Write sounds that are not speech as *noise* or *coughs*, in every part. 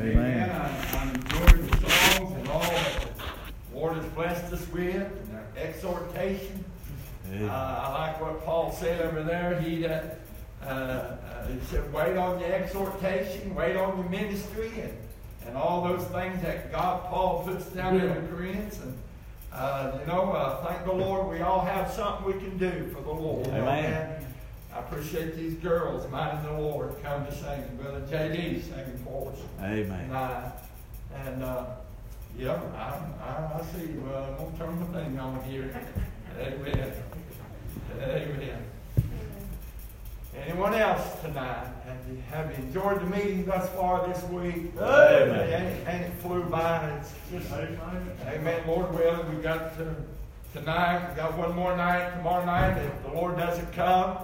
Amen. I- I'm enjoying the songs and all that the Lord has blessed us with, and their exhortation. Uh, I like what Paul said over there. He, uh, uh, uh, he said, wait on your exhortation, wait on your ministry, and, and all those things that God, Paul puts down in the Corinthians. And, uh, you know, uh, thank the Lord, we all have something we can do for the Lord. Amen. I appreciate these girls minding the Lord come to sing. Brother JD singing for us Amen. tonight. And, uh, yeah, I, I, I see, well, I'm gonna turn the thing on here. Amen. Amen. Anyone else tonight? Have you, have you enjoyed the meeting thus far this week? Amen. Ain't, it- it flew by? It's just, amen, Lord willing, we got to, tonight, we got one more night, tomorrow night, if the Lord doesn't come.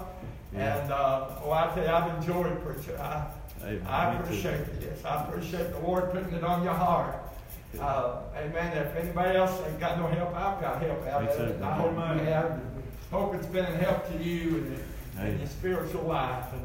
Yeah. And, uh, well, I tell you, I've enjoyed preaching. I, Amen. I Me too. appreciate this. I appreciate the Lord putting it on your heart. Uh, amen. If anybody else ain't got no help, I've got help out Me of I hope you have. Hope it's been a help to you and in Amen. your spiritual life. And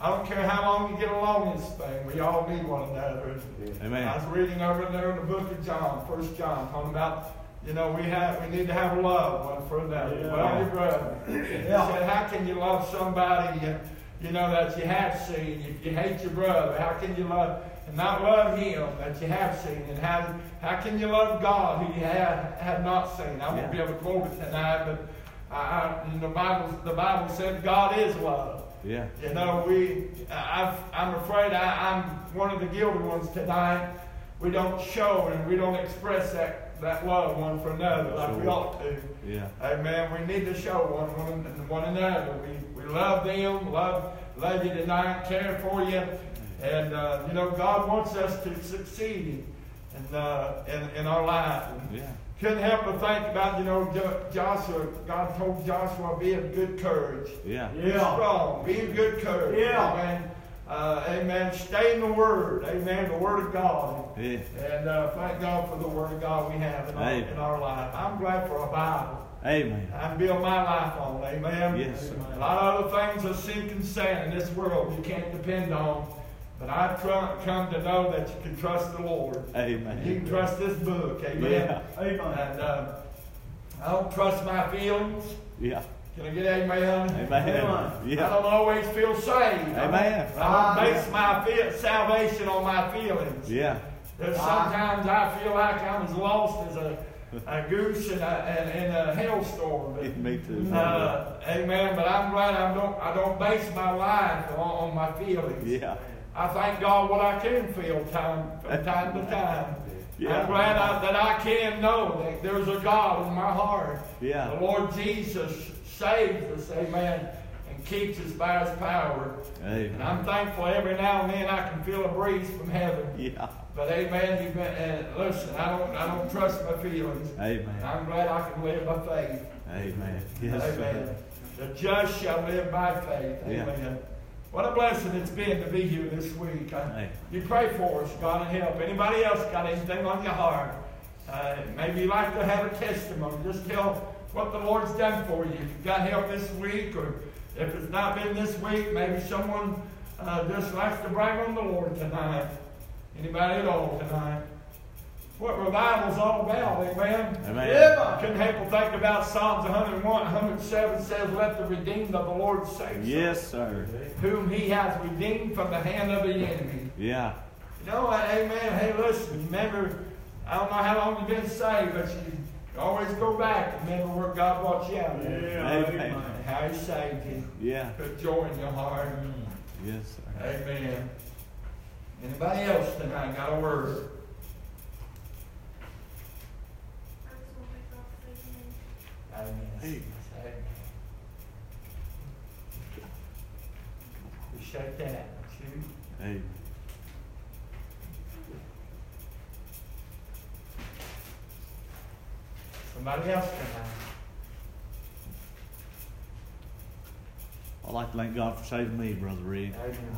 I don't care how long you get along in this thing. We all need one another. Amen. I was reading over there in the book of John, First John, talking about you know we have we need to have love one for another. Yeah. Love your brother. He said, how can you love somebody you, you know that you have seen? If you hate your brother, how can you love and not love him that you have seen? And how how can you love God who you have have not seen? I won't Yeah. be able to quote it tonight, but I, I, in the Bible the Bible said God is love. Yeah. You know, we, I've, I'm afraid I, I'm one of the guilty ones tonight. We don't show and we don't express that, that love one for another like we ought to. Yeah. Amen. We need to show one, one, one another. We, we love them, love, love you tonight, care for you. And, uh, you know, God wants us to succeed in, uh, in, in our life. And Yeah. couldn't help but think about, you know, Joshua. God told Joshua, be of good courage. Yeah. Be strong. Be of good courage. Yeah. Amen. Uh, amen. Stay in the Word. Amen. The Word of God. Yeah. And uh, thank God for the Word of God we have in our, in our life. I'm glad for a Bible. Amen. I build my life on. Amen. Yes, sir. A lot of other things are sinking sand in this world you can't depend on. But I've come to know that you can trust the Lord. Amen. You can trust this book. Amen. Yeah. Amen. And uh, I don't trust my feelings. Yeah. Can I get amen? Amen. I Yeah. don't always feel saved. Amen. I don't base my fe- salvation on my feelings. Yeah. There's sometimes I feel like I'm as lost as a, a goose in a, in, in a hailstorm. But, *laughs* Me too. uh, amen. But I'm glad I don't I don't base my life on, on my feelings. Yeah. I thank God what I can feel time from time to time. Yeah. I'm glad I, that I can know that there's a God in my heart. Yeah. The Lord Jesus saves us, amen, and keeps us by his power. And Amen. I'm thankful every now and then I can feel a breeze from heaven. Yeah. But amen, you've been, uh, listen, I don't, I don't trust my feelings. Amen. I'm glad I can live by faith. Amen. Yes, amen. sir. The just shall live by faith. Yeah. Amen. What a blessing it's been to be here this week. I, you pray for us, God and help. Anybody else got anything on your heart? Uh, maybe you'd like to have a testimony. Just tell what the Lord's done for you. If you've got help this week, or if it's not been this week, maybe someone uh, just likes to brag on the Lord tonight. Anybody at all tonight? What revival's all about, amen? Amen. I couldn't help but think about Psalms 101, 107 says, Let the redeemed of the Lord say so Yes, sir. whom he has redeemed from the hand of the enemy. Yeah. You know, what, amen. Hey, listen, remember, I don't know how long you've been saved, but you always go back and remember where God brought you out of. Yeah. Amen. And how he saved you. Yeah. Put joy in your heart. Yes, sir. Amen. Anybody else tonight got a word? Amen. Amen. Amen. Appreciate that. You? Amen. Somebody else tonight. I'd like to thank God for saving me, Brother Rick.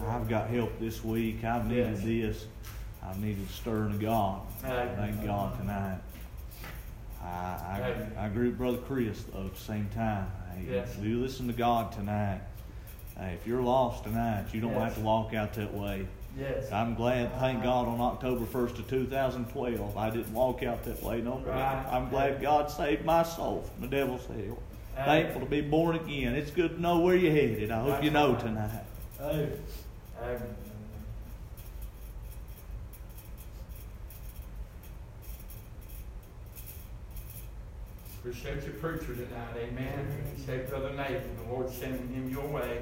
I've got help this week. I've needed Yes. this. I've needed stirring of God. Amen. Thank God tonight. I, I. I agree with Brother Chris though, at the same time. Hey, Yes. Do listen to God tonight. Hey, if you're lost tonight, you don't Yes. have to walk out that way. Yes. I'm glad, thank God, on October 1st of 2012, I didn't walk out that way no more. Right. I'm glad God saved my soul from the devil's hell. Thankful to be born again. It's good to know where you're headed. I hope That's you know right. tonight. Oh, um, Appreciate your preacher tonight, amen. Say Brother Nathan, the Lord sending him your way.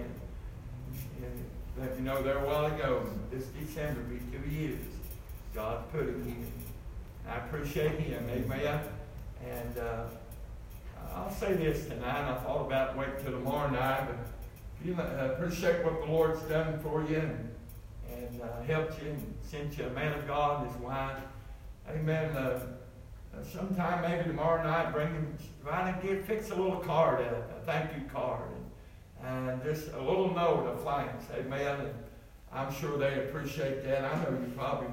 And let me know there a while ago, this December be two years. God put him here. I appreciate him, amen. And uh, I'll say this tonight. I thought about waiting till tomorrow night, but you uh, appreciate what the Lord's done for you and, and uh, helped you and sent you a man of God and his wife. Amen. Uh, uh, sometime maybe tomorrow night, bring him, try to get, fix a little card, a, a thank you card, and, just a little note of thanks. Amen. And I'm sure they appreciate that. I know you probably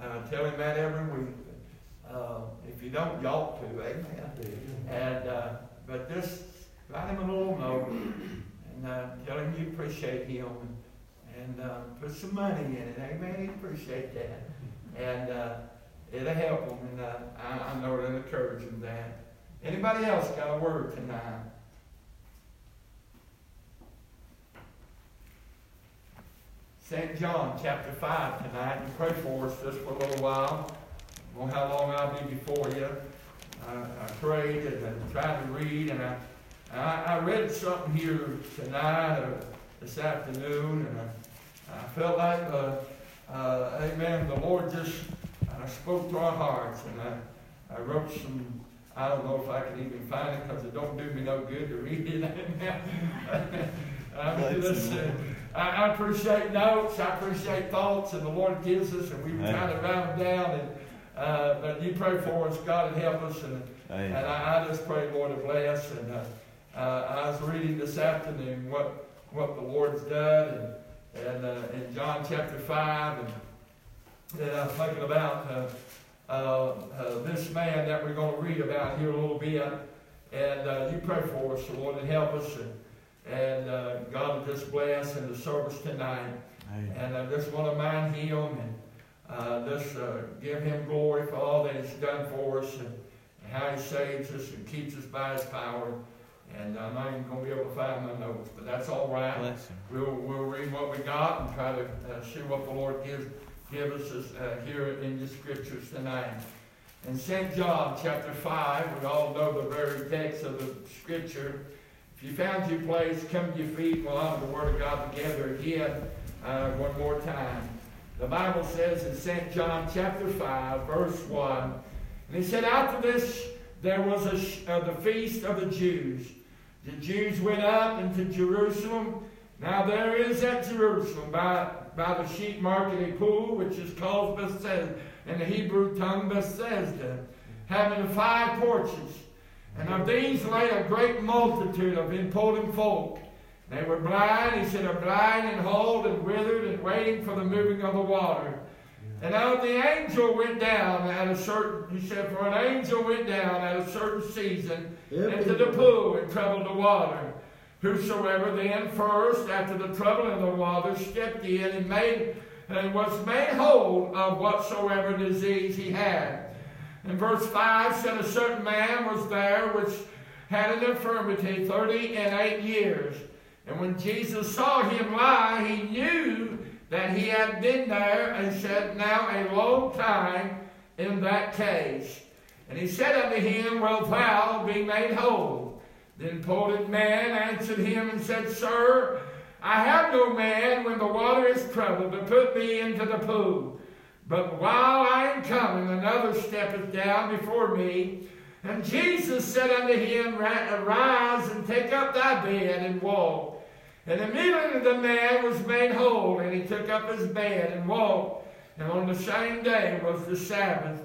uh, tell him that every week. Uh, if you don't, you ought to. Amen. And uh, but just write him a little note and uh, tell him you appreciate him and, and uh, put some money in it. Amen. He'd appreciate that. And uh, it'll help him. And uh, I, I know it'll encourage him that. Anybody else got a word tonight? St. John chapter 5 tonight. You pray for us just for a little while. I don't know how long I'll be before you. I, I prayed and I tried to read, and I, I, I read something here tonight or this afternoon, and I, I felt like, uh, uh, amen, the Lord just uh, spoke to our hearts, and I, I wrote some, I don't know if I can even find it because it don't do me no good to read it. I'm just, uh. I, I appreciate notes, I appreciate thoughts, and the Lord gives us, and we Amen. try to write them down. And, uh, but you pray for us, God, and help us. And, Amen. and I, I just pray, Lord, to bless. And uh, uh, I was reading this afternoon what what the Lord's done, and, and uh, in John chapter five, and, and I was thinking about uh, uh, uh, this man that we're going to read about here a little bit. And uh, you pray for us, the Lord, and help us. And, and uh, God will just bless in the service tonight. Amen. And I just want to mind him and uh, just uh, give him glory for all that he's done for us and, how he saves us and keeps us by his power. And I'm not even going to be able to find my notes, but that's all right. We'll, we'll read what we got and try to uh, see what the Lord gives give us uh, here in the scriptures tonight. In St. John chapter 5, we all know the very text of the scripture. You found your place, come to your feet. We'll honor the Word of God together again uh, one more time. The Bible says in St. John chapter 5, verse 1, and he said, After this there was a uh, the feast of the Jews. The Jews went up into Jerusalem. Now there is at Jerusalem by, by the sheep market a pool which is called Bethesda, in the Hebrew tongue Bethesda, having five porches. And of these lay a great multitude of important folk. They were blind, he said, are blind and halt and withered and waiting for the moving of the water. And now the angel went down at a certain, he said, for an angel went down at a certain season into the pool and troubled the water. Whosoever then first, after the trouble in the water, stepped in and made and was made whole of whatsoever disease he had. And verse 5 said, A certain man was there which had an infirmity thirty and eight years. And when Jesus saw him lie, he knew that he had been there and said, Now a long time in that case. And he said unto him, Wilt thou be made whole? The important man answered him and said, Sir, I have no man when the water is troubled to put me into the pool. But while I am coming, another steppeth down before me. And Jesus said unto him, Arise and take up thy bed and walk. And immediately the man was made whole, and he took up his bed and walked. And on the same day was the Sabbath.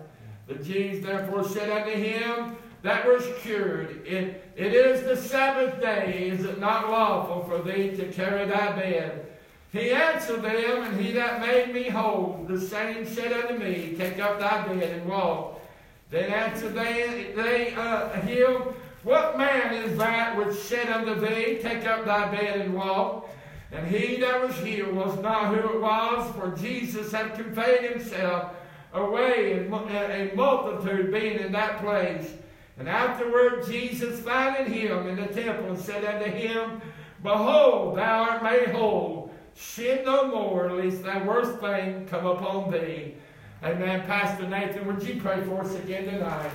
The Jews therefore said unto him that was cured, It, it is the Sabbath day, is it not lawful for thee to carry thy bed? He answered them, and he that made me whole, the same said unto me, Take up thy bed and walk. Then answered they, they uh, him, What man is that which said unto thee, Take up thy bed and walk? And he that was healed was not who it was, for Jesus had conveyed himself away, and a multitude being in that place. And afterward Jesus finding him in the temple and said unto him, Behold, thou art made whole. Sin no more, lest that worst thing come upon thee. Amen. Pastor Nathan, would you pray for us again tonight?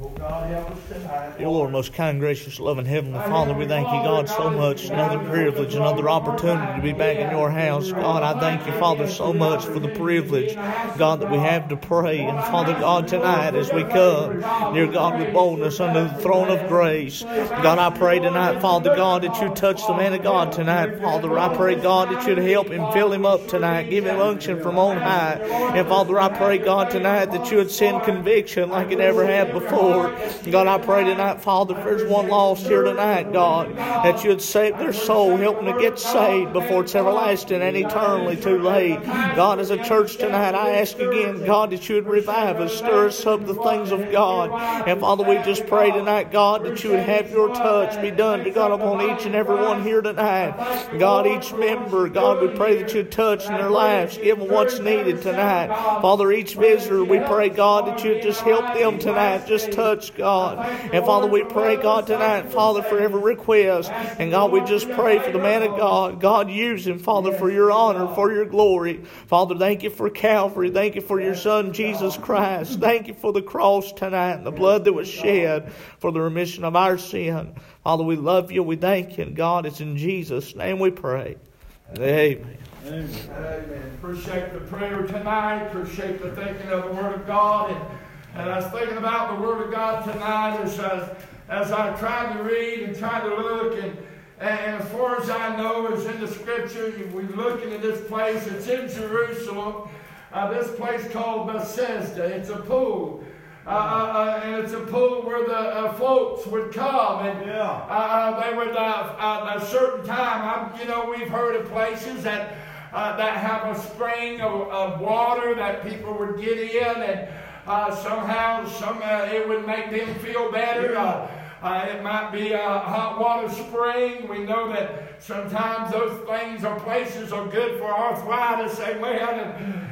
Oh God. Dear Lord, most kind, gracious, loving Heavenly Father, we thank you, God, so much. Another privilege, another opportunity to be back in your house. God, I thank you, Father, so much for the privilege, God, that we have to pray. And Father God, tonight as we come, dear God, with boldness under the throne of grace, God, I pray tonight, Father God, that you touch the man of God tonight. Father, I pray, God, that you'd help him, fill him up tonight, give him unction from on high. And Father, I pray, God, tonight that you would send conviction like it never had before. Lord. God, I pray tonight, Father, if there's one lost here tonight, God, that you'd save their soul, help them to get saved before it's everlasting and eternally too late. God, as a church tonight, I ask again, God, that you would revive us, stir us up the things of God. And Father, we just pray tonight, God, that you would have your touch be done to God upon each and every one here tonight. God, each member, God, we pray that you'd touch in their lives, give them what's needed tonight. Father, each visitor, we pray, God, that you'd just help them tonight. Just touch, God. And Father, we pray, God, tonight, Father, for every request. And God, we just pray for the man of God. God, use him, Father, for your honor, for your glory. Father, thank you for Calvary. Thank you for your Son, Jesus Christ. Thank you for the cross tonight and the blood that was shed for the remission of our sin. Father, we love you. We thank you. And God, it's in Jesus' name we pray. Amen. Amen. Amen. Appreciate the prayer tonight. Appreciate the thinking of the Word of God. And and I was thinking about the Word of God tonight as, I, as I tried to read and tried to look. And, and as far as I know, it's in the Scripture. We're looking at this place. It's in Jerusalem. Uh, this place called Bethesda. It's a pool. Uh, uh, uh and it's a pool where the uh, folks would come, and yeah. Uh, they would at a certain time. I'm, you know, we've heard of places that that have a spring of, of water that people would get in, and uh, somehow, some uh, it would make them feel better. Uh, uh, it might be a hot water spring. We know that sometimes those things or places are good for arthritis. Amen.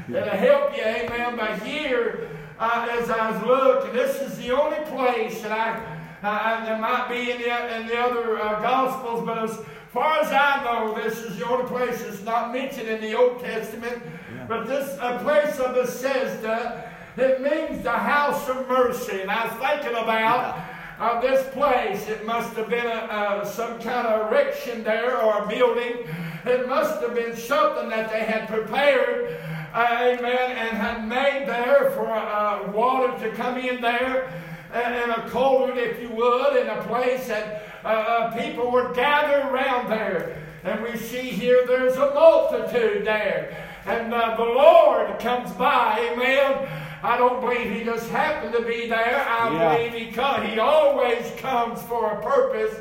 And it'll help you. Amen. But here, uh, as I looking, this is the only place that I, uh, there might be in the, in the other uh, Gospels, but as far as I know, this is the only place that's not mentioned in the Old Testament. Yeah. But this a place of Bethesda it means the house of mercy. And I was thinking about uh, this place. It must have been a, some kind of erection there or a building. It must have been something that they had prepared, uh, amen, and had made there for uh, water to come in there. And, a cauldron, if you would, in a place that uh, uh, people would gather around there. And we see here there's a multitude there. And uh, the Lord comes by, amen I don't believe he just happened to be there. I yeah. believe he come, he always comes for a purpose.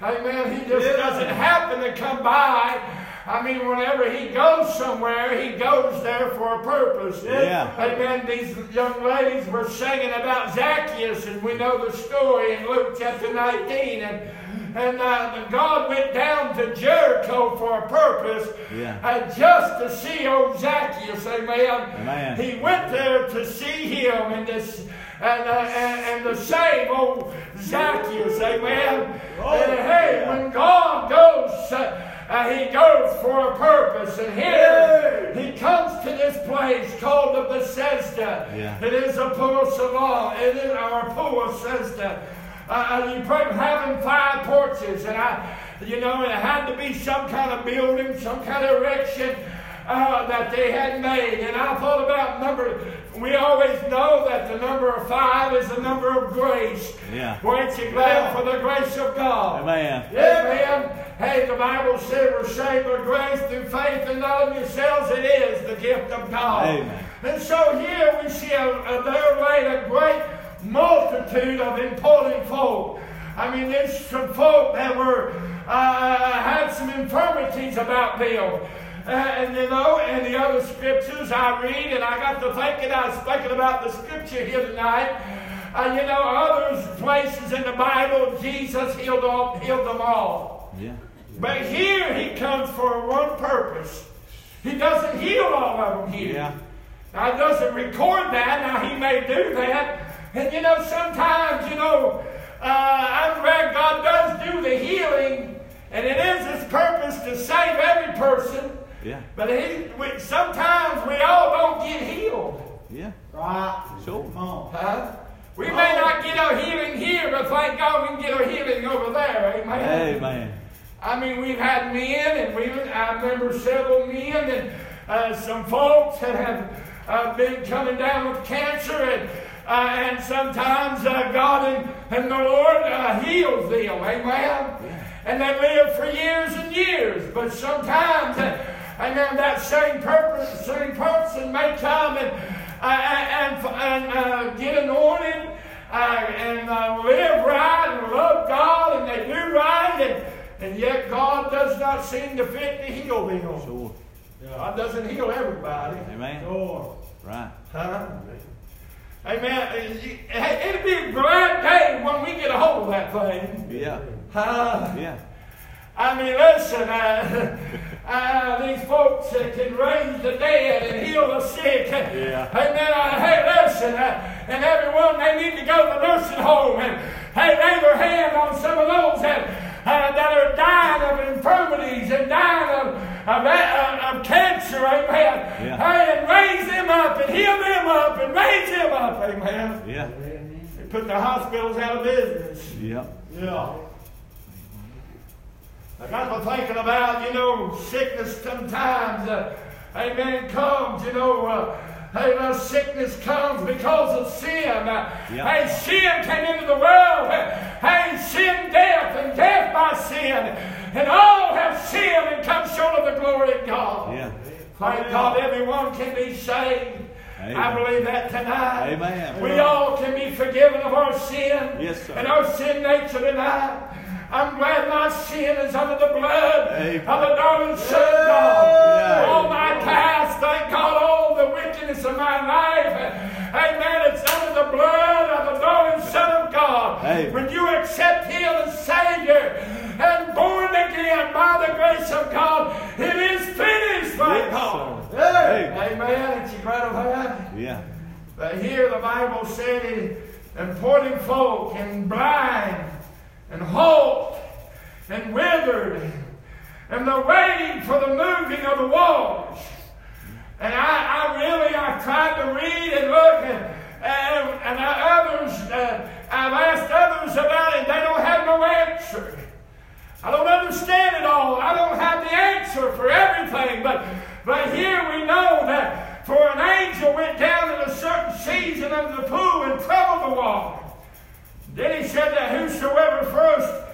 Amen. He just yeah. doesn't happen to come by. I mean, whenever he goes somewhere, he goes there for a purpose. Yeah. Amen. These young ladies were singing about Zacchaeus, and we know the story in Luke chapter 19. And and uh, God went down to Jericho for a purpose, yeah. uh, just to see old Zacchaeus. Amen. Amen. He went there to see him and this. And, uh, and, and to save old Zacchaeus, amen. Oh, and hey, yeah. when God goes, uh, uh, he goes for a purpose. And here he comes to this place called the Bethesda. Yeah. It is a pool of Siloam. It is our pool of Bethesda. Uh, uh, you pray having five porches, and I, you know, it had to be some kind of building, some kind of erection uh, that they had made. And I thought about number. We always know that the number of five is the number of grace. Yeah. Weren't you glad for the grace of God? Amen. Amen. Hey, the Bible said we're saved by grace through faith and not of yourselves. It is the gift of God. Amen. And so here we see a, a, there laid a great multitude of important folk. I mean, there's some folk that were uh, had some infirmities about them. Uh, and you know, and the other scriptures I read, and I got to thinking, I was thinking about the scripture here tonight. Uh, you know, others places in the Bible, Jesus healed all, healed them all. Yeah. But here he comes for one purpose. He doesn't heal all of them here. Yeah. Now, he doesn't record that. Now, he may do that. And, you know, sometimes, you know, uh, I'm glad God does do the healing, and it is His purpose to save every person. Yeah. But he, we, sometimes we all don't get healed. Yeah. Right. Sure. Come on. Huh? We may not get our healing here, but thank God we can get our healing over there. Amen. Amen. I mean, we've had men, and we I remember several men and uh, some folks that have uh, been coming down with cancer, and and sometimes uh, God and, and the Lord uh, heals them. Amen. And they live for years and years, but sometimes. Uh, and then that same purpose, same person may come and uh, and, and uh, get anointed uh, and uh, live right and love God and they do right and, and yet God does not seem to fit to heal them. Sure. God doesn't heal everybody. Amen. Sure. Right. Huh? Amen. Hey, It'd be a glad day when we get a hold of that thing. Yeah. Huh? Yeah. I mean, listen, uh, *laughs* uh, these folks that can raise the dead and heal the sick. Yeah. Amen. Uh, hey, listen, uh, and everyone, they need to go to the nursing home and, hey, lay their hand on some of those that, uh, that are dying of infirmities and dying of, of, uh, of cancer. Amen. Yeah. Hey, and raise them up and heal them up and raise them up. Amen. Yeah. They put the hospitals out of business. Yeah. Yeah. I got to thinking about, you know, sickness sometimes, uh, amen, comes, you know, hey, uh, sickness comes because of sin. Yeah. Hey, sin came into the world. Hey, sin, death, and death by sin. And all have sinned and come short of the glory of God. Yeah. Thank God everyone can be saved. I believe that tonight. Amen. We all can be forgiven of our sin Yes, sir. and our sin nature tonight. I'm glad my sin is under the blood Amen. of the darling Son of God. Yeah. All my past, thank God, all wickedness of my life. Amen. It's under the blood of the darling Son of God. Amen. When you accept Him as Savior and born again by the grace of God, it is finished, thank Yes, God. sir. Amen. You glad of that? Yeah. But here the Bible said, it, and poorly folk, and blind, and halt, and withered, and they're waiting for the moving of the waters. And I, I really, I tried to read and look, and, and, and others, uh, I've asked others about it, they don't have no answer. I don't understand it all. I don't have the answer for everything. But, but here we know that for an angel went down in a certain season of the pool and troubled the water. Then he said that whosoever first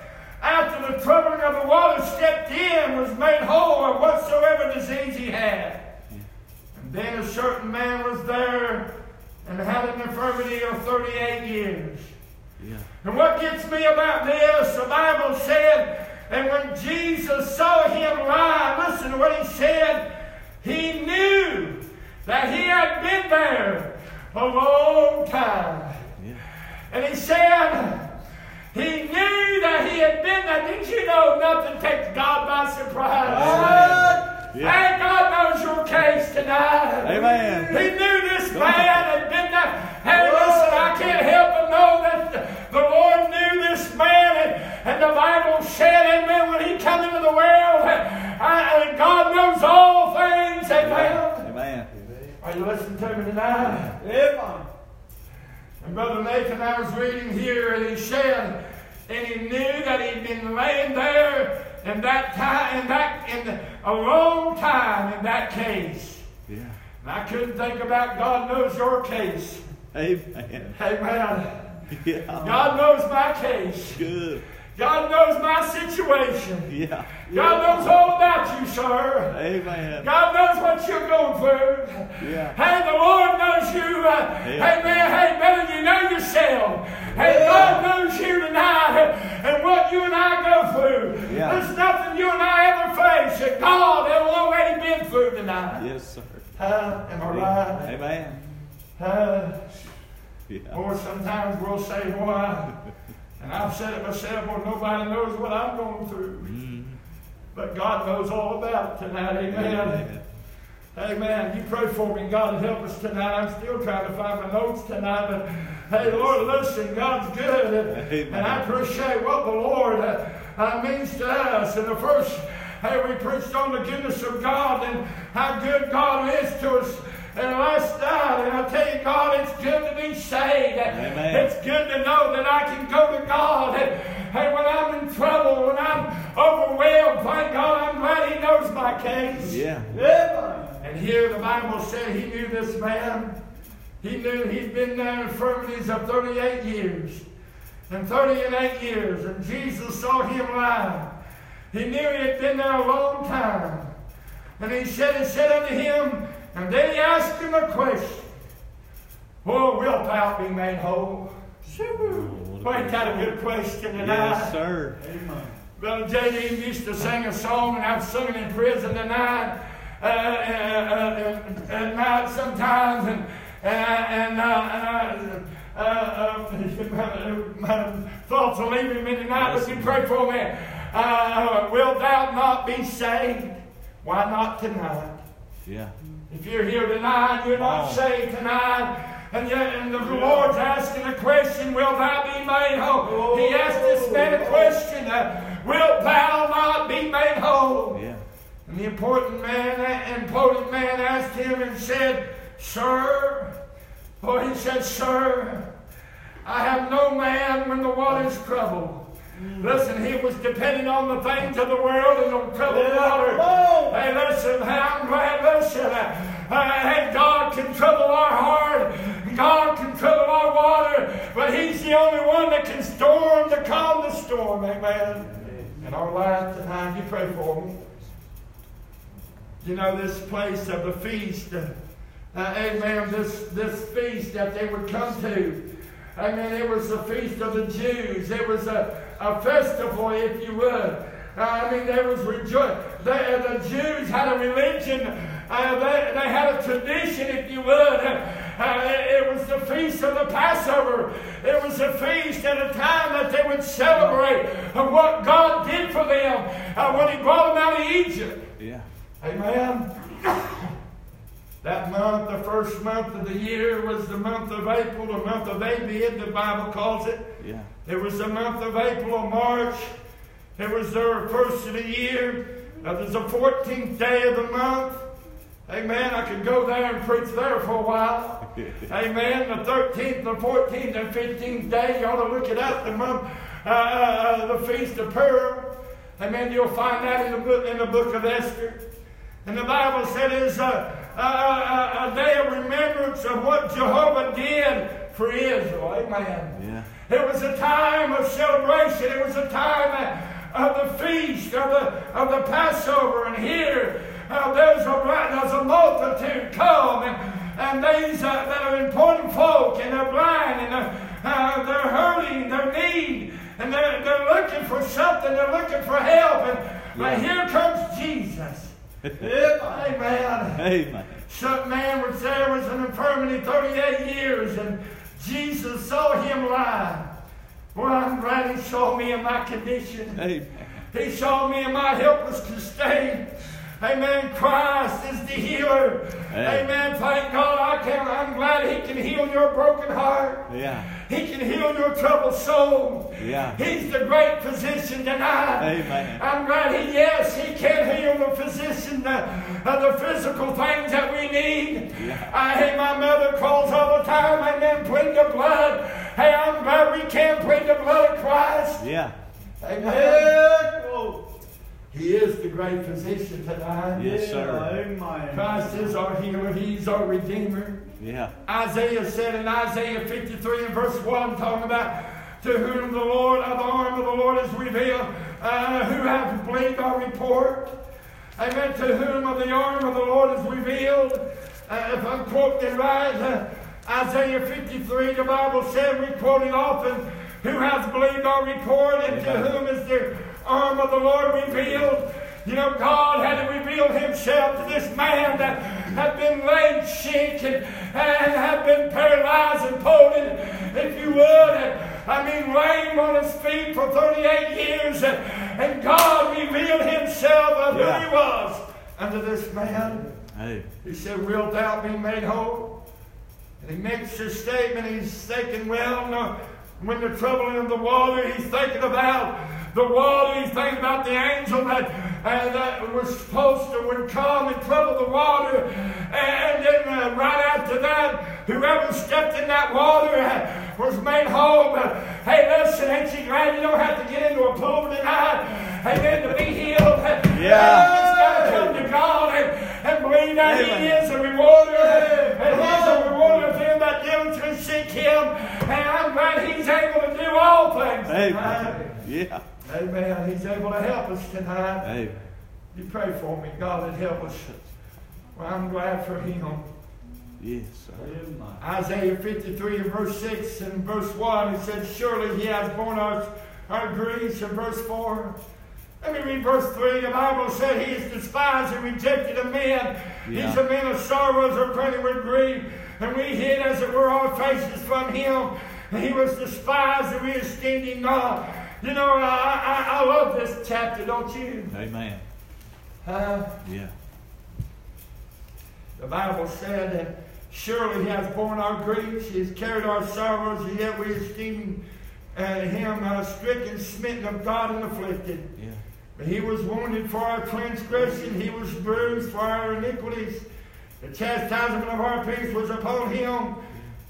after the troubling of the water stepped in was made whole of whatsoever disease he had. Then a certain man was there and had an infirmity of 38 years. Yeah. And what gets me about this, the Bible said, and when Jesus saw him lie, listen to what he said. He knew that he had been there a long time. Yeah. And he said, he knew that he had been there. Didn't you know nothing takes God by surprise? Yeah. Hey, God knows your case tonight. Amen. He knew this man had been there. Hey, listen, I can't help but know that the Lord knew this man, and, and the Bible said, Amen, when he come into the world, I, and God knows all things. Amen. Amen. Are you listening to me tonight? Amen. And Brother Nathan, I was reading here, and he said, and he knew that he'd been laying there in that time, in that, in a long time in that case. Yeah. And I couldn't think about God knows your case. Amen. Amen. *laughs* Yeah. God knows my case. Good. God knows my situation. Yeah. God knows all about you, sir. Amen. God knows what you're going through. Yeah. Hey, the Lord knows you. Uh, hey, man, hey, better than you know yourself. Hey, God knows you tonight and what you and I go through. Yeah. There's nothing you and I ever face that God has already been through tonight. Yes, sir. Uh, am I right? Amen. Uh, Yeah. or sometimes we'll say, I- *laughs* and I've said it myself, well, nobody knows what I'm going through. Mm. But God knows all about it tonight. Amen. Amen. Amen. You pray for me. God help us tonight. I'm still trying to find my notes tonight, but hey, Lord, listen, God's good. And, and I appreciate what the Lord uh, uh, means to us. And the first, hey, we preached on the goodness of God and how good God is to us. And last night, and I tell you, God, it's good to be saved. Amen. It's good to know that I can go to God. And, hey, when I'm in trouble, when I'm overwhelmed, thank God, I'm glad He knows my case. Yeah. yeah. And here the Bible said He knew this man. He knew he'd been there in infirmities of 38 years. And 38 years. And Jesus saw him lie. He knew he had been there a long time. And he said, He said unto him, and then he asked him a question. Oh, wilt thou be made whole? Well, ain't that a good question tonight? Yes, sir. Amen. Brother J.D. used to sing a song, and I've sung it in prison tonight, uh, uh, uh, at night sometimes, and and, uh, uh, uh, my *laughs* thoughts are leaving me tonight, but you pray for me. Will thou not be saved? Why not tonight? Yeah. If you're here tonight, you're not saved tonight. And, yet, and the Lord's asking a question, Will thou be made whole? He asked this man a question, uh, Will thou not be made whole? Yeah. And the important man, important man asked him and said, Sir, or he said, Sir, I have no man when the water's troubled. Listen, he was depending on the things of the world and on the only one that can storm to calm the storm. Amen. In our life tonight, you pray for me. You know, this place of the feast, uh, uh, amen, this, this feast that they would come to, amen, it was the feast of the Jews. It was a, a festival, if you would. Uh, I mean, there was rejoice. The, the Jews had a religion. Uh, they, they had a tradition, if you would. Uh, it was the feast of the Passover. It was a feast at a time that they would celebrate of what God did for them uh, when He brought them out of Egypt. Yeah. Amen. *coughs* That month, the first month of the year, was the month of April, the month of Abib, the Bible calls it. Yeah. It was the month of April or March. It was the first of the year. Now, there's the 14th day of the month. Amen. I could go there and preach there for a while. *laughs* Amen. The 13th, the 14th, and 15th day, you ought to look it up. The month, uh, uh, the feast of Purim. Amen. You'll find that in the book in the book of Esther. And the Bible said it's a, a, a, a day of remembrance of what Jehovah did for Israel. Amen. Yeah. It was a time of celebration. It was a time of the feast, of the, of the Passover. And here, uh, there's, a, there's a multitude come, and, and these uh, that are important folk, and they're blind, and they're, uh, they're hurting, they're need, and they're, they're looking for something, they're looking for help. And yeah. here comes Jesus. *laughs* Amen. Amen. Some man was there was an infirmity 38 years, and Jesus saw him lie. Well, I'm glad he saw me in my condition. Amen. He saw me in my helpless state. Amen. Christ is the healer. Amen. Amen. Thank God I can. I'm glad He can heal your broken heart. Yeah. He can heal your troubled soul. Yeah. He's the great physician tonight. Amen. I'm glad He, yes, He can heal the physician, the, uh, the physical things that we need. Yeah. I hey, my mother calls all the time, Amen. Plead the blood. Hey, I'm glad we can plead the blood of Christ. Yeah. Amen. He is the great physician tonight. Yes, sir. Amen. Christ is our healer. He's our redeemer. Yeah. Isaiah said in Isaiah 53 and verse 1, talking about to whom the Lord, of the arm of the Lord is revealed, uh, who hath believed our report. Amen. To whom of the arm of the Lord is revealed. Uh, if I'm quoting right, uh, Isaiah 53, the Bible said, we quote it often, who has believed our report, and to whom is the arm of the Lord revealed. You know, God had to reveal Himself to this man that had been laid sick and, and had been paralyzed and pulled in, if you would. And, I mean, lame on his feet for 38 years, and, and God revealed himself of Yeah. who he was unto this man. Hey. He said, Wilt thou be made whole? And he makes this statement. He's thinking, well, no, when the troubling of the water, he's thinking about the water. He's thinking about the angel that, uh, that was supposed to would come and trouble the water. And then uh, right after that, whoever stepped in that water uh, was made whole. But hey, listen, ain't you glad you don't have to get into a pool tonight? Amen, to be healed. Yeah. Got to come to God and, and believe that He Amen. is a rewarder. And He's a rewarder of them that diligently seek Him. And I'm glad He's able to do all things. Amen. Yeah. Amen. He's able to help us tonight. Hey. You pray for me. God would help us. Well, I'm glad for Him. Yes. Isaiah 53 and verse 6 and verse 1, it says, Surely he has borne our, our griefs. And verse 4, let me read verse 3. The Bible said he is despised and rejected of men. He's Yeah. a man of sorrows, acquainted with grief. And we hid, as it were, our faces from him. And he was despised and we esteemed him not. You know, I, I, I love this chapter, don't you? Amen. Uh, Yeah. The Bible said that surely he has borne our griefs, he has carried our sorrows, and yet we esteem uh, him uh, stricken, smitten of God, and afflicted. Yeah. But he was wounded for our transgression, he was bruised for our iniquities. The chastisement of our peace was upon him,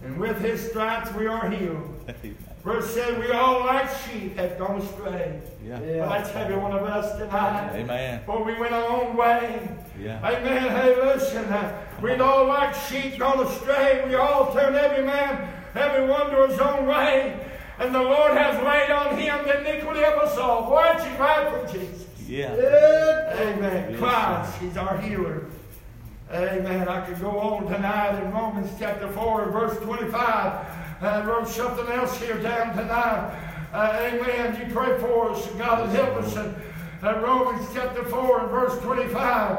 and with his stripes we are healed. Amen. Verse said, We all like sheep have gone astray. Yeah. Well, that's every one of us tonight. Amen. For we went our own way. Yeah. Amen. Hey, listen. Uh, we'd all like sheep gone astray. We all turned every man, every one to his own way. And the Lord has laid on him the iniquity of us all. Boy, aren't you glad for Jesus? Yeah. Amen. Yes, Christ, He's our healer. Amen. I could go on tonight in Romans chapter 4 and verse 25. I wrote something else here down tonight. Uh, amen. You pray for us. God will help us. And, uh, Romans chapter 4 and verse 25.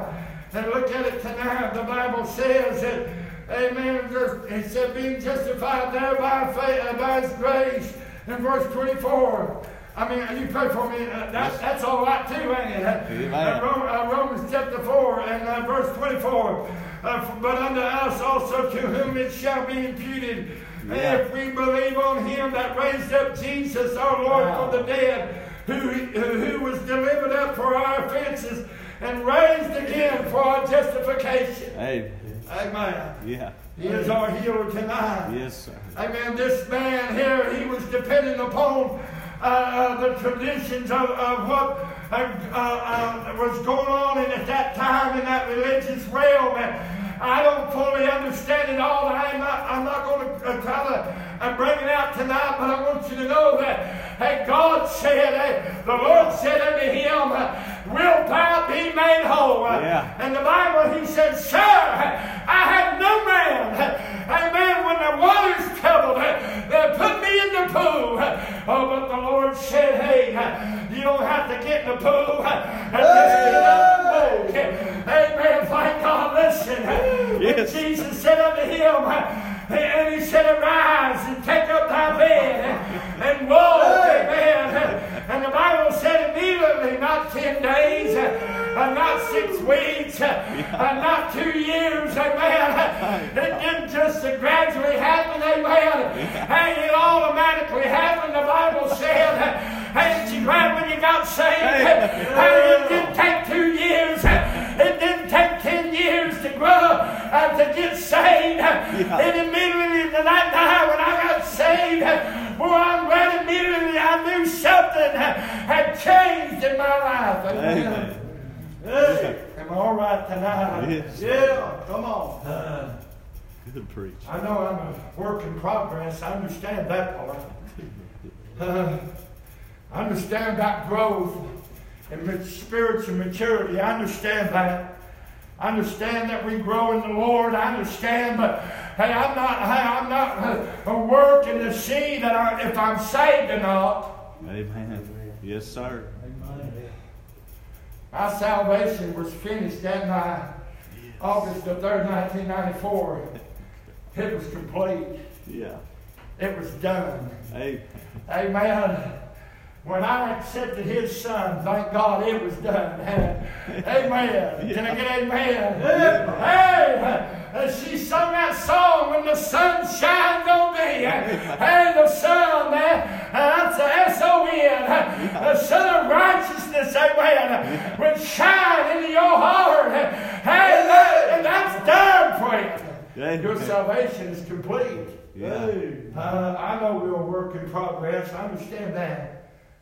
And look at it tonight. The Bible says that, amen, just- it said, being justified there by, faith, uh, by His grace. In verse 24. I mean, you pray for me. Uh, that, that's all right too, ain't it? Uh, Amen. uh, uh, Romans chapter 4 and uh, verse 24. Uh, f- but unto us also to whom it shall be imputed, Yeah. if we believe on him that raised up Jesus our Lord Wow. from the dead, who, who who was delivered up for our offenses and raised again for our justification. Amen. Amen. Yeah. He is our healer tonight. Yes, sir. Amen. This man here, he was depending upon uh, uh, the traditions of, of what uh, uh, uh, was going on in, at that time in that religious realm. And I don't fully understand it all. I'm not, I'm not going to uh, try to uh, bring it out tonight, but I want you to know that hey, God said, hey, the Lord said unto him, Will thou be made whole? Yeah. And the Bible, he said, Sir, I have no man. Amen. When the water's troubled, they put me in the pool. Oh, but the Lord said, Hey, you don't have to get in the pool. And just get up and walk. Amen. Thank God. Listen. When Jesus said unto him, and he said, Arise and take up thy bed and walk. Amen. And the Bible said immediately, not 10 days, uh, not six weeks, uh, not two years, amen. It didn't just gradually happen, amen. Hey, it automatically happened, the Bible said. Ain't you glad when you got saved? Hey, it didn't take two years. It didn't take 10 years to grow, uh, to get saved. And immediately the that night when I got saved, boy, I'm glad immediately I knew something had changed in my life. Amen. Hey, am I all right tonight? Yes. Yeah, come on. Uh, Good preach. I know I'm a work in progress. I understand that part. Uh, *laughs* I understand that growth and spiritual maturity. I understand that. I understand that we grow in the Lord. I understand, but hey, I'm not. Hey, I'm not uh, working to see that I, if I'm saved or not. Amen. Yes, sir. My salvation was finished that night, August the third, 1994. It was complete. Yeah. it was done. Amen. Amen. When I accepted his son, thank God it was done. *laughs* Amen. Can I get amen? Hey, uh, she sung that song when the sun shines on me. Hey, the son, man, uh, that's the S-O-N, the son of righteousness, amen, will shine into your heart. Hey, that, and that's done for you. Your salvation is complete. Yeah. Uh, I know we're a work in progress. I understand that.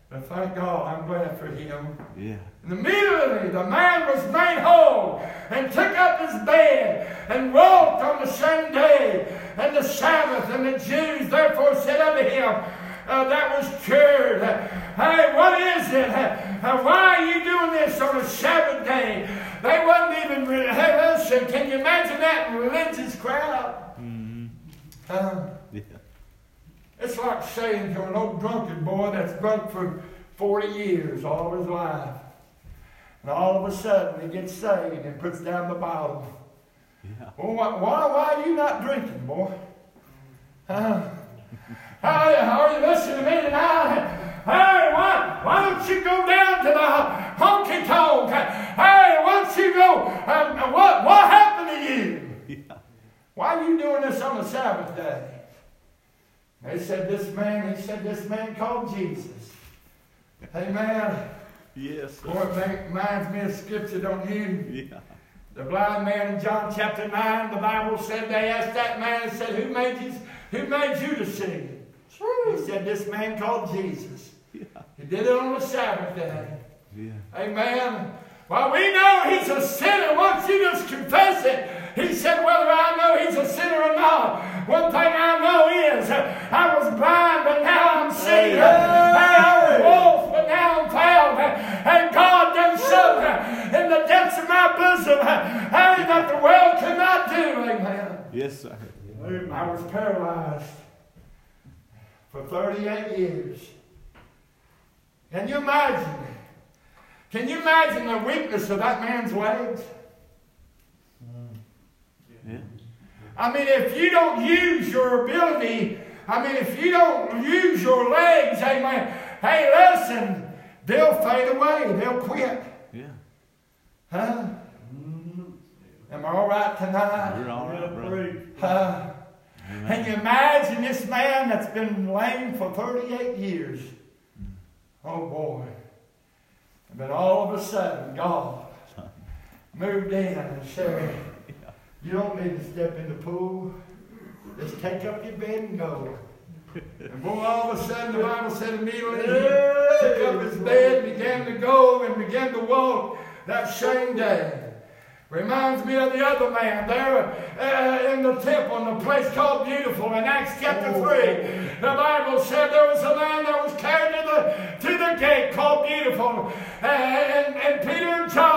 But thank God, I'm glad for him. Yeah. And immediately the man was made whole and took up his bed and walked on the same day and the Sabbath. And the Jews therefore said unto him, uh, that was cured. Hey, what is it? Uh, why are you doing this on a Sabbath day? They wasn't even, hey, listen, can you imagine that religious crowd? Mm-hmm. Uh, Yeah. It's like saying to an old drunken boy that's drunk for 40 years, all his life, and all of a sudden he gets saved and puts down the bottle. Yeah. Well, why, why, why are you not drinking, boy? Huh? How, are you listening to me tonight? Hey, why, why don't you go down to the honky tonk? Hey, why don't you go? Um, what, what happened to you? *laughs* Yeah. Why are you doing this on the Sabbath day? They said this man, he said this man called Jesus. Amen. Yes. Boy, it reminds me of scripture, don't you? Yeah. The blind man in John chapter 9, the Bible said they asked that man and said, Who made you who made you to see? He said, This man called Jesus. Yeah. He did it on the Sabbath day. Yeah. Amen. Well, we know he's a sinner once you just confess it. He said, whether I know he's a sinner or not, one thing I know is I was blind, but now I'm seeing. I was lost, but now I'm found. And God done something in the depths of my bosom hey, that the world could not do. Amen. Yes, sir. I was paralyzed for 38 years. Can you imagine? Can you imagine the weakness of that man's legs? Yeah. I mean, if you don't use your ability, I mean, if you don't use your legs, amen, hey, listen, they'll fade away. They'll quit. Yeah. Huh? Mm-hmm. Am I all right tonight? You're all right, brother. Huh? Can you imagine this man that's been lame for 38 years? Mm. Oh boy. But all of a sudden, God *laughs* moved in and said, You don't need to step in the pool. Just take up your bed and go. And boy, all of a sudden, the Bible said immediately he took up his bed, began to go, and began to walk that same day. Reminds me of the other man there uh, in the temple in the place called Beautiful in Acts chapter 3. The Bible said there was a man that was carried to the, to the gate called Beautiful. Uh, and, and Peter and John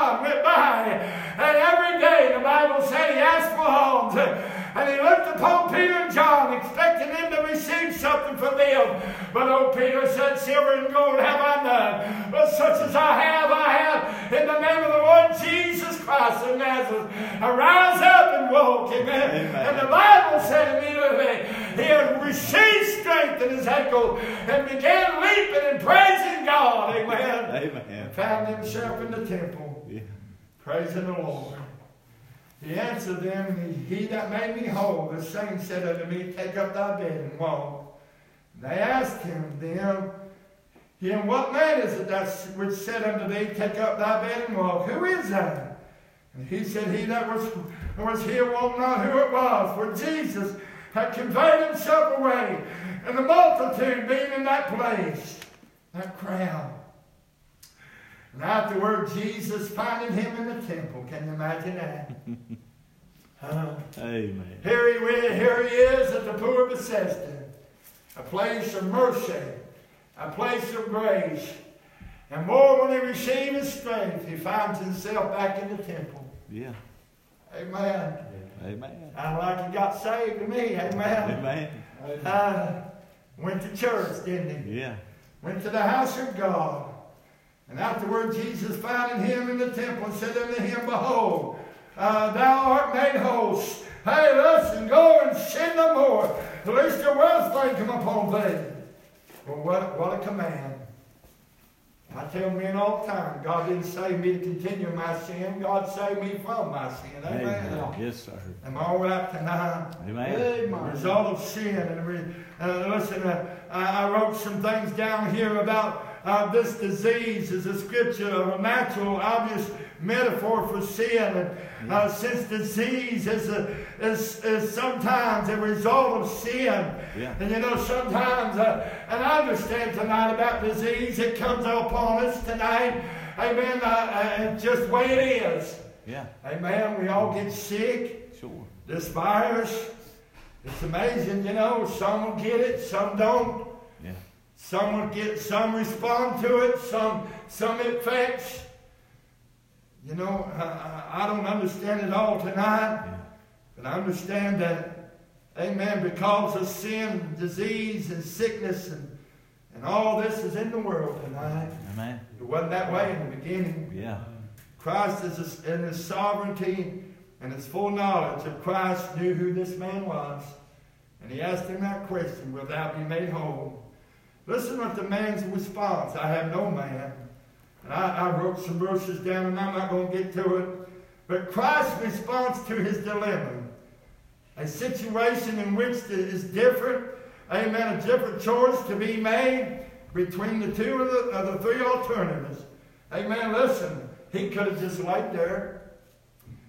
something from them. But old Peter said, Silver and gold have I none, but such as I have, I have in the name of the Lord Jesus Christ of Nazareth. Arise up and walk, amen. Amen. And the Bible said immediately he had received strength in his ankle and began leaping and praising God, amen. Amen. Found himself in the temple Yeah. praising the Lord. He answered them, He that made me whole, the same said unto me, Take up thy bed and walk. They asked him then, Him, what man is it that which said unto thee, Take up thy bed and walk? Who is that? And he said, He that was, was here wot not who it was, for Jesus had conveyed himself away, and the multitude being in that place, that crowd. And afterward, Jesus finding him in the temple. Can you imagine that? *laughs* Huh? Amen. Here he, is- here he is at the pool of Bethesda, a place of mercy, a place of grace. And more when he received his strength, he finds himself back in the temple. Yeah. Amen. Amen. I like he got saved to me. Amen. Amen. Uh, went to church, didn't he? Yeah. went to the house of God. And afterward, Jesus finding him in the temple and said unto him, Behold, uh, thou art made whole. Hey, listen, go and sin no more. At least there was thing come upon thee. Well, what, what a command. I tell men all the time, God didn't save me to continue my sin. God saved me from my sin. Amen. Amen. Yes, sir. Am I all right tonight? Amen. The result of sin. And uh, listen, uh, I I wrote some things down here about uh, this disease is a scripture of a natural, obvious metaphor for sin. And uh, since disease is, a, is, is sometimes a result of sin, Yeah. and you know, sometimes, uh, and I understand tonight about disease, it comes upon us tonight. Amen. Uh, uh, just the way it is. Yeah. Amen. We all get sick. Sure. This virus, it's amazing, you know. Some will get it, some don't. Yeah. Some will get, some respond to it, some, some it affects. You know, I, I don't understand it all tonight, Yeah. but I understand that, amen, because of sin, disease, and sickness, and, and all this is in the world tonight. Amen. It wasn't that way in the beginning. Yeah. Christ is in his sovereignty and his full knowledge of Christ knew who this man was. And he asked him that question, Will thou be made whole? Listen to the man's response. I have no man. And I, I wrote some verses down and I'm not going to get to it. But Christ's response to his dilemma, a situation in which is different, amen, a different choice to be made between the two of the, of the three alternatives. Amen. Listen, he could have just laid there.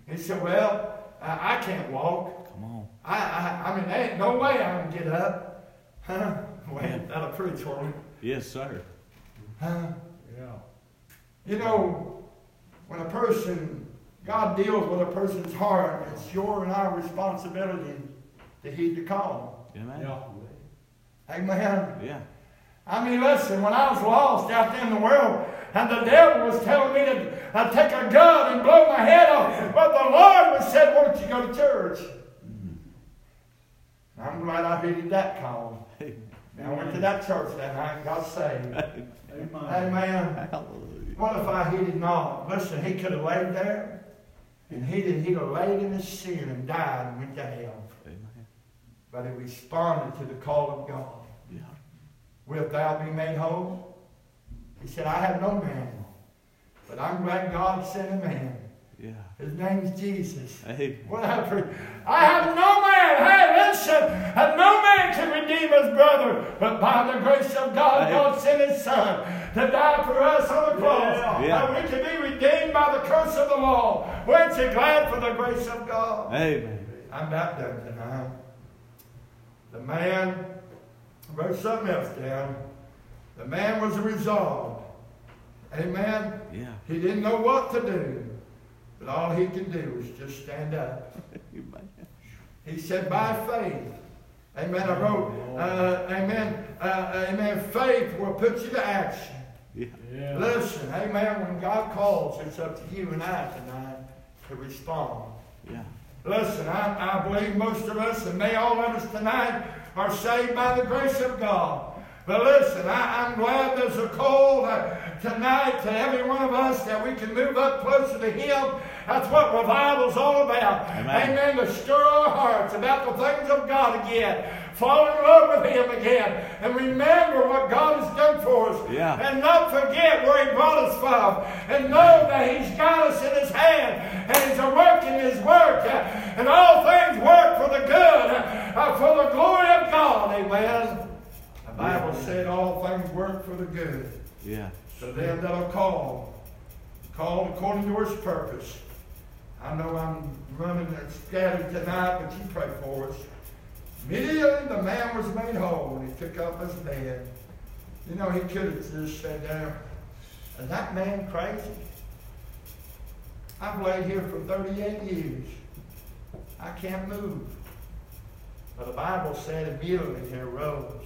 He said, Well, I, I can't walk. Come on. I, I, I mean, there ain't no way I'm going to get up. Huh? *laughs* Well, that'll preach for me. Yes, sir. Huh? Yeah. You know, when a person, God deals with a person's heart, it's your and our responsibility to heed the call. Amen. Yeah. Amen. Yeah. I mean, listen, when I was lost out there in the world, and the devil was telling me to uh, take a gun and blow my head off, but the Lord was said, Why don't you go to church? I'm glad I heeded that call. And *laughs* I went to that church that night and got saved. Amen. Amen. Hallelujah. What if I heeded not? Listen, he could have laid there, and he did, he'd have laid in his sin and died and went to hell. Amen. But he responded to the call of God. Yeah. Wilt thou be made whole? He said, I have no man, but I'm glad God sent a man. Yeah. His name's Jesus. Hey. What I I have no man, hey, listen, and no man can redeem his brother, but by the grace of God. God sent his son to die for us on the cross. Yeah. Yeah. That we can be redeemed by the curse of the law. Weren't you glad for the grace of God? Amen. I'm not done tonight. The man, wrote something else down. The man was resolved. Amen. Yeah. He didn't know what to do, but all he could do was just stand up. *laughs* Amen. He said, by faith. Amen. I wrote, uh, amen. Uh, amen. Faith will put you to action. Yeah. Yeah. Listen, amen. When God calls, it's up to you and I tonight to respond. Yeah. Listen, I, I believe most of us, and may all of us tonight, are saved by the grace of God. But listen, I, I'm glad there's a call uh, tonight to every one of us that we can move up closer to Him. That's what revival's all about. Amen. To stir our hearts about the things of God again. Fall in love with Him again. And remember what God has done for us. Yeah. And not forget where He brought us from. And know that He's got us in His hand. And He's a working His work. And all things work for the good, uh, for the glory of God. Amen. The Bible said all things work for the good. Yeah. To them that are called, called according to His purpose. I know I'm running and scattered tonight, but you pray for us. Immediately the man was made whole and he took up his bed. You know, he could have just said there, is that man crazy? I've laid here for 38 years. I can't move. But the Bible said immediately he arose.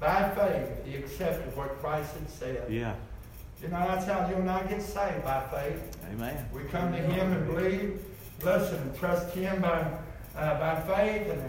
By faith, he accepted what Christ had said. Yeah. You know, that's how you and I get saved by faith. Amen. We come to Him and believe, listen, and trust Him by, uh, by faith, and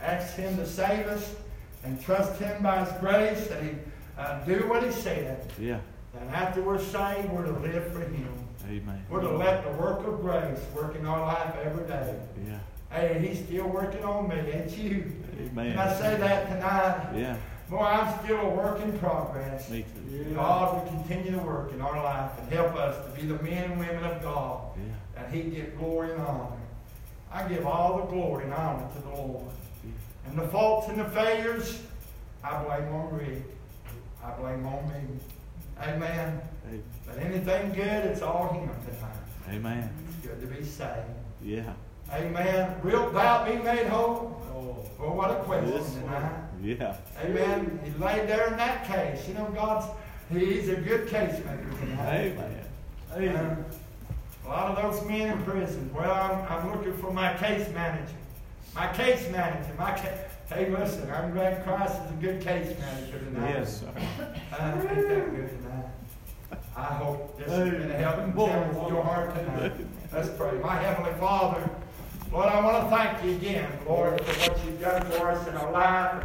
ask Him to save us, and trust Him by His grace that He uh, do what He said. Yeah. And after we're saved, we're to live for Him. Amen. We're to let the work of grace work in our life every day. Yeah. Hey, he's still working on me, ain't you? Amen. And I say that tonight. Yeah. Boy, I'm still a work in progress. Me too. God will continue to work in our life and help us to be the men and women of God Yeah. that He get glory and honor. I give all the glory and honor to the Lord. And the faults and the failures, I blame on Rick. I blame on me. Amen. Amen. But anything good, it's all Him tonight. Amen. It's good to be saved. Yeah. Amen. Wilt thou be made whole? Oh. Well, what a question Yes. tonight. Yeah. Amen. He laid there in that case. You know, God's, He's a good case maker tonight. Amen. Um, a lot of those men in prison. Well, I'm, I'm looking for my case manager. My case manager. My ca- hey, listen, I'm glad Christ is a good case manager tonight. Yes, sir. Uh, ain't that good tonight? I hope this has been a helping challenge to your heart tonight. Let's pray. My Heavenly Father, Lord, I want to thank you again, Lord, for what you've done for us in our life.